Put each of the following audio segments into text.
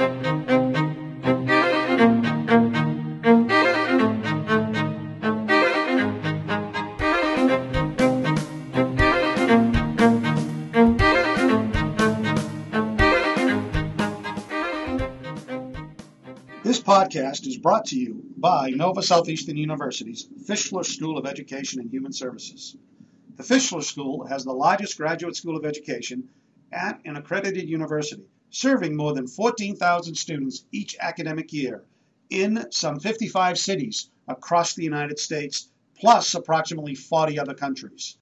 This podcast is brought to you by Nova Southeastern University's Fischler School of Education and Human Services. The Fischler School has the largest graduate school of education at an accredited university, serving more than 14,000 students each academic year in some 55 cities across the United States, plus approximately 40 other countries.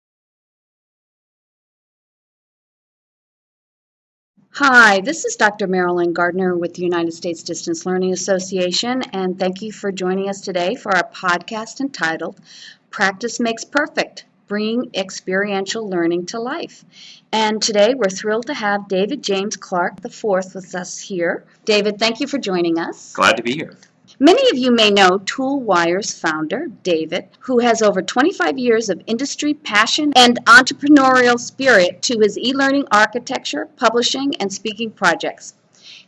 Hi, this is Dr. Marilyn Gardner with the United States Distance Learning Association, and thank you for joining us today for our podcast entitled Practice Makes Perfect Bringing Experiential Learning to Life. And today we're thrilled to have David James Clarke IV with us here. David, thank you for joining us. Glad to be here. Many of you may know Toolwire's founder, David, who has over 25 years of industry passion and entrepreneurial spirit to his e learning architecture, publishing, and speaking projects.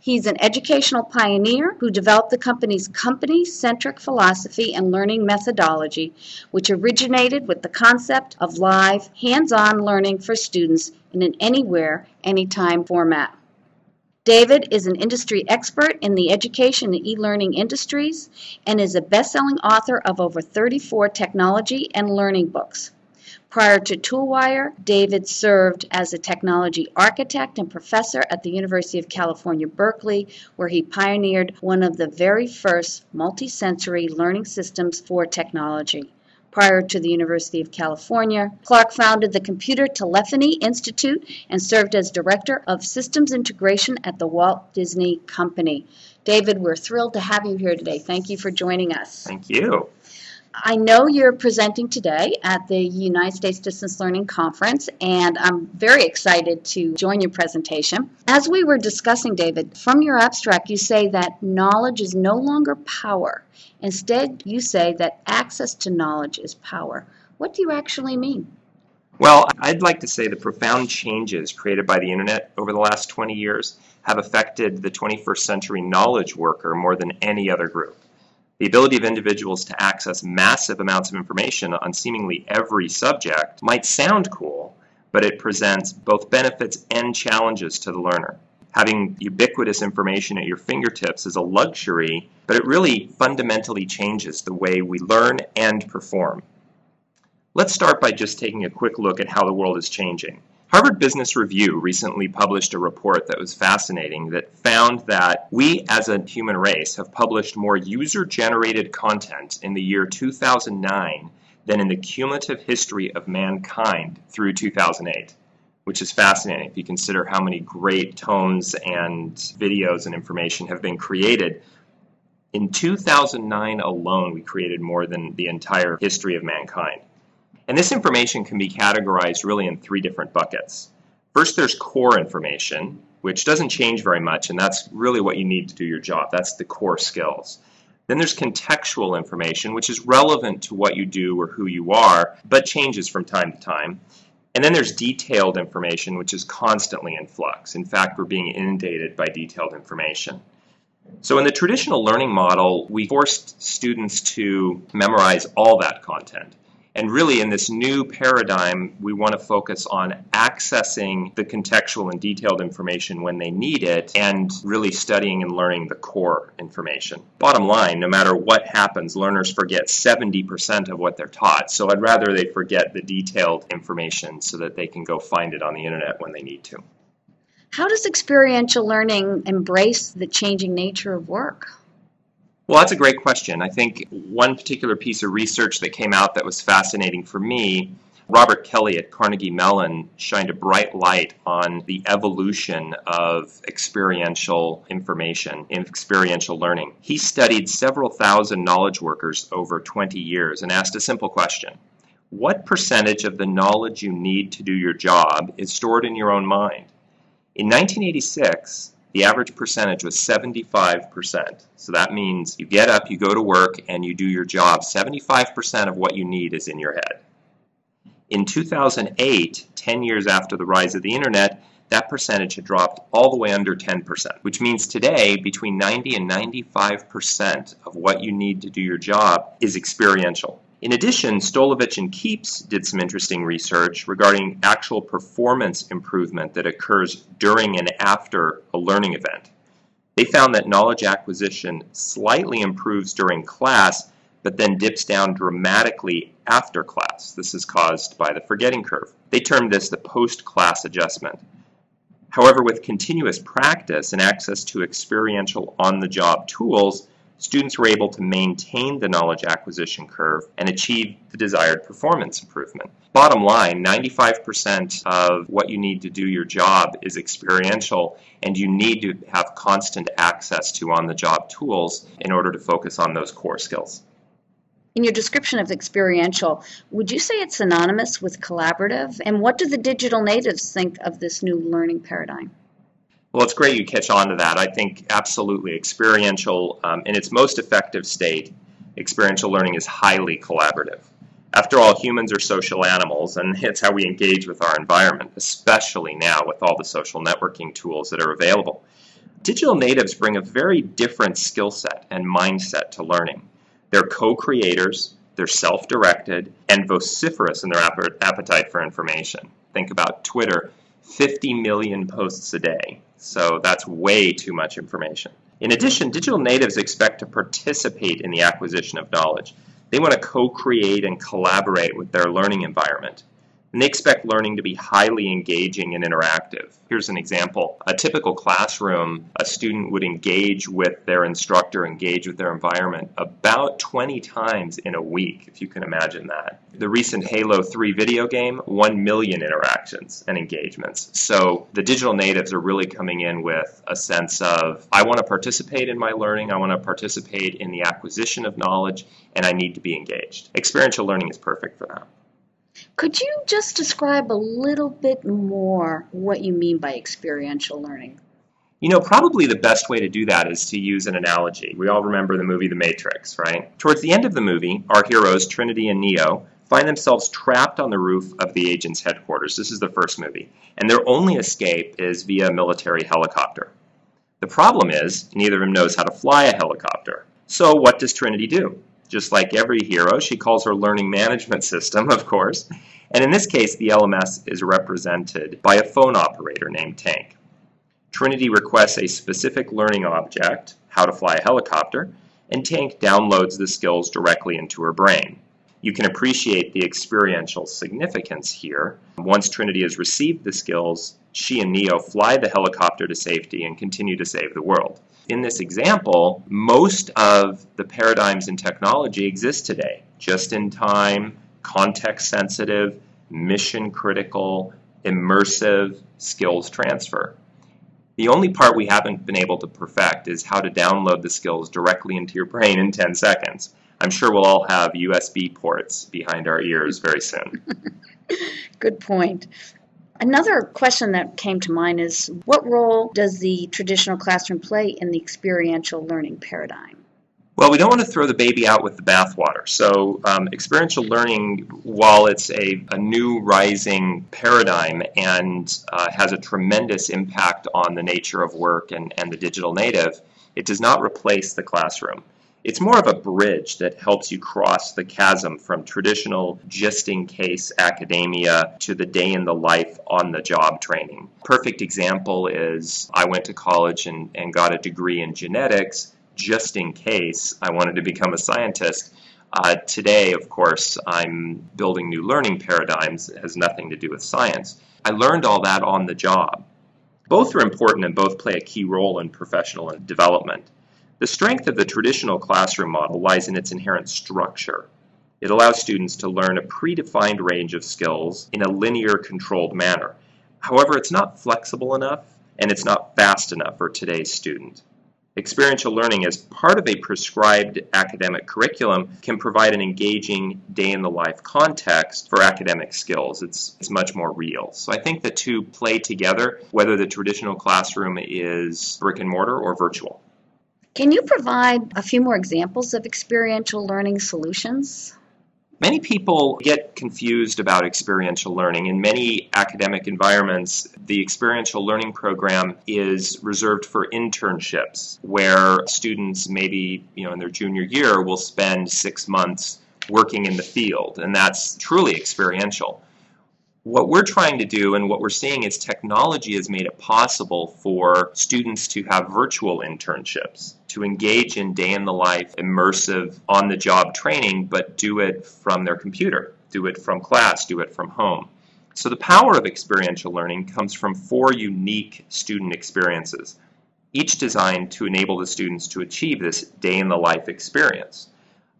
He's an educational pioneer who developed the company's company centric philosophy and learning methodology, which originated with the concept of live, hands on learning for students in an anywhere, anytime format. David is an industry expert in the education and e-learning industries and is a best-selling author of over 34 technology and learning books. Prior to Toolwire, David served as a technology architect and professor at the University of California, Berkeley, where he pioneered one of the very first multisensory learning systems for technology prior to the University of California. Clarke founded the Computer Telephony Institute and served as Director of Systems Integration at the Walt Disney Company. David, we're thrilled to have you here today. Thank you for joining us. Thank you. I know you're presenting today at the United States Distance Learning Conference, and I'm very excited to join your presentation. As we were discussing, David, from your abstract, you say that knowledge is no longer power. Instead, you say that access to knowledge is power. What do you actually mean? Well, I'd like to say the profound changes created by the internet over the last 20 years have affected the 21st century knowledge worker more than any other group. The ability of individuals to access massive amounts of information on seemingly every subject might sound cool, but it presents both benefits and challenges to the learner. Having ubiquitous information at your fingertips is a luxury, but it really fundamentally changes the way we learn and perform. Let's start by just taking a quick look at how the world is changing. Harvard Business Review recently published a report that was fascinating that found that we as a human race have published more user generated content in the year 2009 than in the cumulative history of mankind through 2008, which is fascinating if you consider how many great tomes and videos and information have been created. In 2009 alone, we created more than the entire history of mankind. And this information can be categorized really in three different buckets. First, there's core information, which doesn't change very much, and that's really what you need to do your job. That's the core skills. Then there's contextual information, which is relevant to what you do or who you are, but changes from time to time. And then there's detailed information, which is constantly in flux. In fact, we're being inundated by detailed information. So in the traditional learning model, we forced students to memorize all that content. And really, in this new paradigm, we want to focus on accessing the contextual and detailed information when they need it and really studying and learning the core information. Bottom line, no matter what happens, learners forget 70% of what they're taught. So I'd rather they forget the detailed information so that they can go find it on the internet when they need to. How does experiential learning embrace the changing nature of work? Well, that's a great question. I think one particular piece of research that came out that was fascinating for me, Robert Kelley at Carnegie Mellon shined a bright light on the evolution of experiential information experiential learning. He studied several thousand knowledge workers over 20 years and asked a simple question. What percentage of the knowledge you need to do your job is stored in your own mind? In 1986, the average percentage was 75%. So that means you get up, you go to work, and you do your job. 75% of what you need is in your head. In 2008, 10 years after the rise of the internet, that percentage had dropped all the way under 10%, which means today between 90 and 95% of what you need to do your job is experiential. In addition, Stolovitch and Keeps did some interesting research regarding actual performance improvement that occurs during and after a learning event. They found that knowledge acquisition slightly improves during class, but then dips down dramatically after class. This is caused by the forgetting curve. They termed this the post-class adjustment. However, with continuous practice and access to experiential on-the-job tools, students were able to maintain the knowledge acquisition curve and achieve the desired performance improvement. Bottom line, 95% of what you need to do your job is experiential and you need to have constant access to on-the-job tools in order to focus on those core skills. In your description of experiential, would you say it's synonymous with collaborative? And what do the digital natives think of this new learning paradigm? Well, it's great you catch on to that. I think absolutely experiential, um, in its most effective state, experiential learning is highly collaborative. After all, humans are social animals, and it's how we engage with our environment, especially now with all the social networking tools that are available. Digital natives bring a very different skill set and mindset to learning. They're co-creators, they're self-directed, and vociferous in their appetite for information. Think about Twitter, 50 million posts a day. So that's way too much information. In addition, digital natives expect to participate in the acquisition of knowledge. They want to co-create and collaborate with their learning environment. And they expect learning to be highly engaging and interactive. Here's an example. A typical classroom, a student would engage with their instructor, engage with their environment about 20 times in a week, if you can imagine that. The recent Halo 3 video game, 1 million interactions and engagements. So the digital natives are really coming in with a sense of, I want to participate in my learning, I want to participate in the acquisition of knowledge, and I need to be engaged. Experiential learning is perfect for that. Could you just describe a little bit more what you mean by experiential learning? You know, probably the best way to do that is to use an analogy. We all remember the movie The Matrix, right? Towards the end of the movie, our heroes, Trinity and Neo, find themselves trapped on the roof of the agent's headquarters. This is the first movie. And their only escape is via a military helicopter. The problem is, neither of them knows how to fly a helicopter. So what does Trinity do? Just like every hero, she calls her learning management system, of course. And in this case, the LMS is represented by a phone operator named Tank. Trinity requests a specific learning object, how to fly a helicopter, and Tank downloads the skills directly into her brain. You can appreciate the experiential significance here. Once Trinity has received the skills, she and Neo fly the helicopter to safety and continue to save the world. In this example, most of the paradigms in technology exist today. Just in time, context sensitive, mission critical, immersive skills transfer. The only part we haven't been able to perfect is how to download the skills directly into your brain in 10 seconds. I'm sure we'll all have USB ports behind our ears very soon. Good point. Another question that came to mind is what role does the traditional classroom play in the experiential learning paradigm? Well, we don't want to throw the baby out with the bathwater. So, um, experiential learning, while it's a, a new rising paradigm and uh, has a tremendous impact on the nature of work and, and the digital native, it does not replace the classroom. It's more of a bridge that helps you cross the chasm from traditional just in case academia to the day in the life on the job training. Perfect example is I went to college and, and got a degree in genetics just in case I wanted to become a scientist. Uh, today, of course, I'm building new learning paradigms. It has nothing to do with science. I learned all that on the job. Both are important and both play a key role in professional development. The strength of the traditional classroom model lies in its inherent structure. It allows students to learn a predefined range of skills in a linear controlled manner. However, it's not flexible enough and it's not fast enough for today's student. Experiential learning as part of a prescribed academic curriculum can provide an engaging day-in-the-life context for academic skills. It's, it's much more real. So I think the two play together, whether the traditional classroom is brick and mortar or virtual. Can you provide a few more examples of experiential learning solutions? Many people get confused about experiential learning. In many academic environments, the experiential learning program is reserved for internships, where students maybe, you know, in their junior year will spend six months working in the field, and that's truly experiential. What we're trying to do and what we're seeing is technology has made it possible for students to have virtual internships, to engage in day in the life, immersive, on the job training, but do it from their computer, do it from class, do it from home. So the power of experiential learning comes from four unique student experiences, each designed to enable the students to achieve this day in the life experience.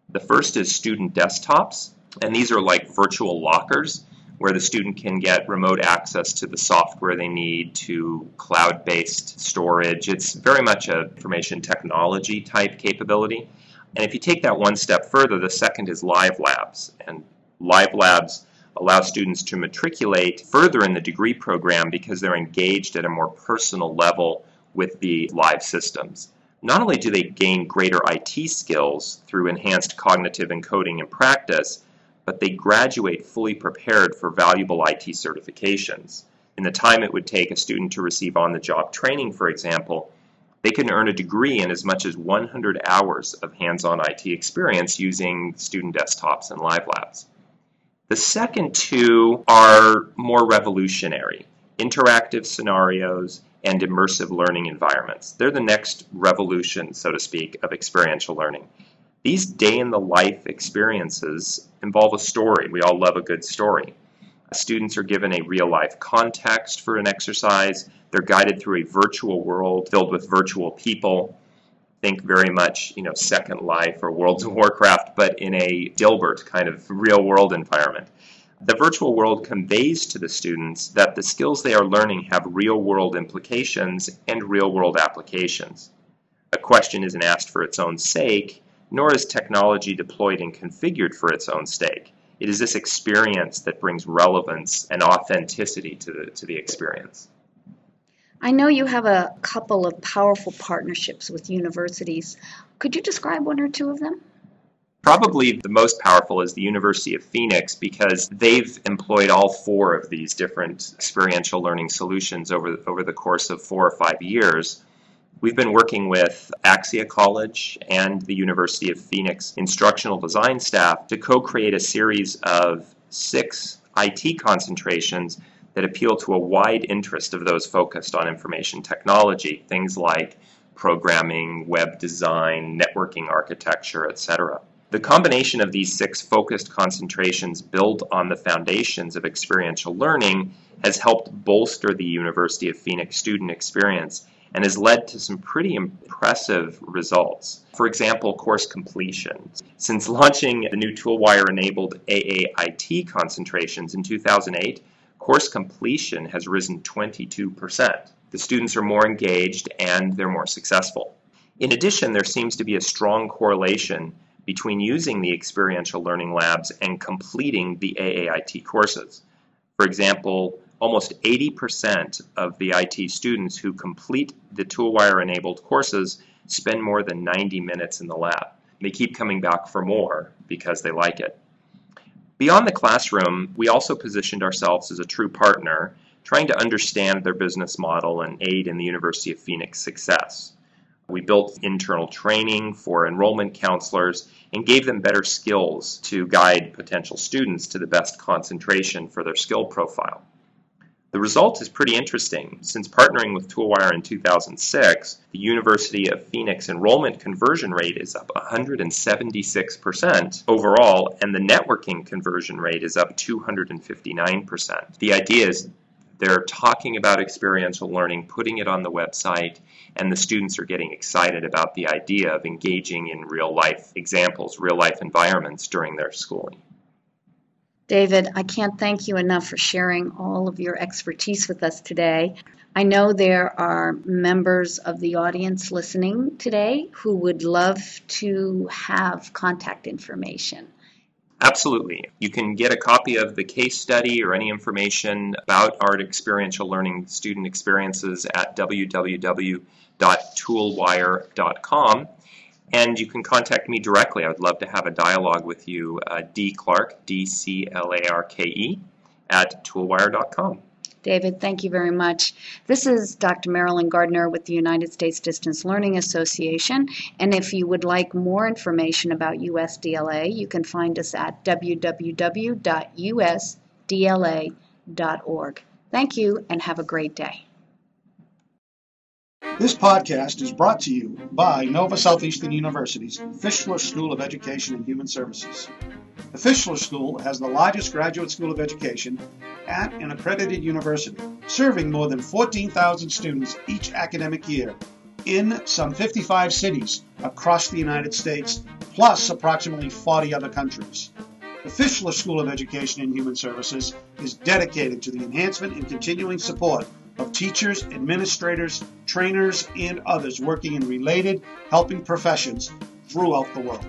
The first is student desktops, and these are like virtual lockers where the student can get remote access to the software they need, to cloud-based storage. It's very much a information technology type capability. And if you take that one step further, the second is live labs. And live labs allow students to matriculate further in the degree program because they're engaged at a more personal level with the live systems. Not only do they gain greater IT skills through enhanced cognitive encoding and practice, but they graduate fully prepared for valuable IT certifications. In the time it would take a student to receive on-the-job training, for example, they can earn a degree in as much as 100 hours of hands-on IT experience using student desktops and live labs. The second two are more revolutionary, interactive scenarios and immersive learning environments. They're the next revolution, so to speak, of experiential learning. These day in the life experiences involve a story. We all love a good story. Students are given a real life context for an exercise. They're guided through a virtual world filled with virtual people. Think very much, you know, Second Life or World of Warcraft, but in a Dilbert kind of real world environment. The virtual world conveys to the students that the skills they are learning have real world implications and real world applications. A question isn't asked for its own sake, nor is technology deployed and configured for its own sake. It is this experience that brings relevance and authenticity to the, to the experience. I know you have a couple of powerful partnerships with universities. Could you describe one or two of them? Probably the most powerful is the University of Phoenix because they've employed all four of these different experiential learning solutions over, over the course of four or five years. We've been working with Axia College and the University of Phoenix instructional design staff to co-create a series of six IT concentrations that appeal to a wide interest of those focused on information technology, things like programming, web design, networking architecture, etc. The combination of these six focused concentrations built on the foundations of experiential learning has helped bolster the University of Phoenix student experience and has led to some pretty impressive results. For example, course completion. Since launching the new Toolwire-enabled AAIT concentrations in 2008, course completion has risen 22%. The students are more engaged and they're more successful. In addition, there seems to be a strong correlation between using the experiential learning labs and completing the AAIT courses. For example, almost 80% of the IT students who complete the Toolwire enabled courses spend more than 90 minutes in the lab. They keep coming back for more because they like it. Beyond the classroom, we also positioned ourselves as a true partner, trying to understand their business model and aid in the University of Phoenix success. We built internal training for enrollment counselors and gave them better skills to guide potential students to the best concentration for their skill profile. The result is pretty interesting. Since partnering with Toolwire in 2006, the University of Phoenix enrollment conversion rate is up 176% overall, and the networking conversion rate is up 259%. The idea is they're talking about experiential learning, putting it on the website, and the students are getting excited about the idea of engaging in real life examples, real life environments during their schooling. David, I can't thank you enough for sharing all of your expertise with us today. I know there are members of the audience listening today who would love to have contact information. Absolutely. You can get a copy of the case study or any information about our experiential learning student experiences at www.toolwire.com. and you can contact me directly. I would love to have a dialogue with you, uh, D. Clarke, D C L A R K E, at toolwire.com. David, thank you very much. This is Dr. Marilyn Gardner with the United States Distance Learning Association, and if you would like more information about USDLA, you can find us at www.usdla.org. Thank you and have a great day. This podcast is brought to you by Nova Southeastern University's Fischler School of Education and Human Services. The Fischler School has the largest graduate school of education at an accredited university, serving more than 14,000 students each academic year in some 55 cities across the United States, plus approximately 40 other countries. The Fischler School of Education and Human Services is dedicated to the enhancement and continuing support of teachers, administrators, trainers, and others working in related helping professions throughout the world.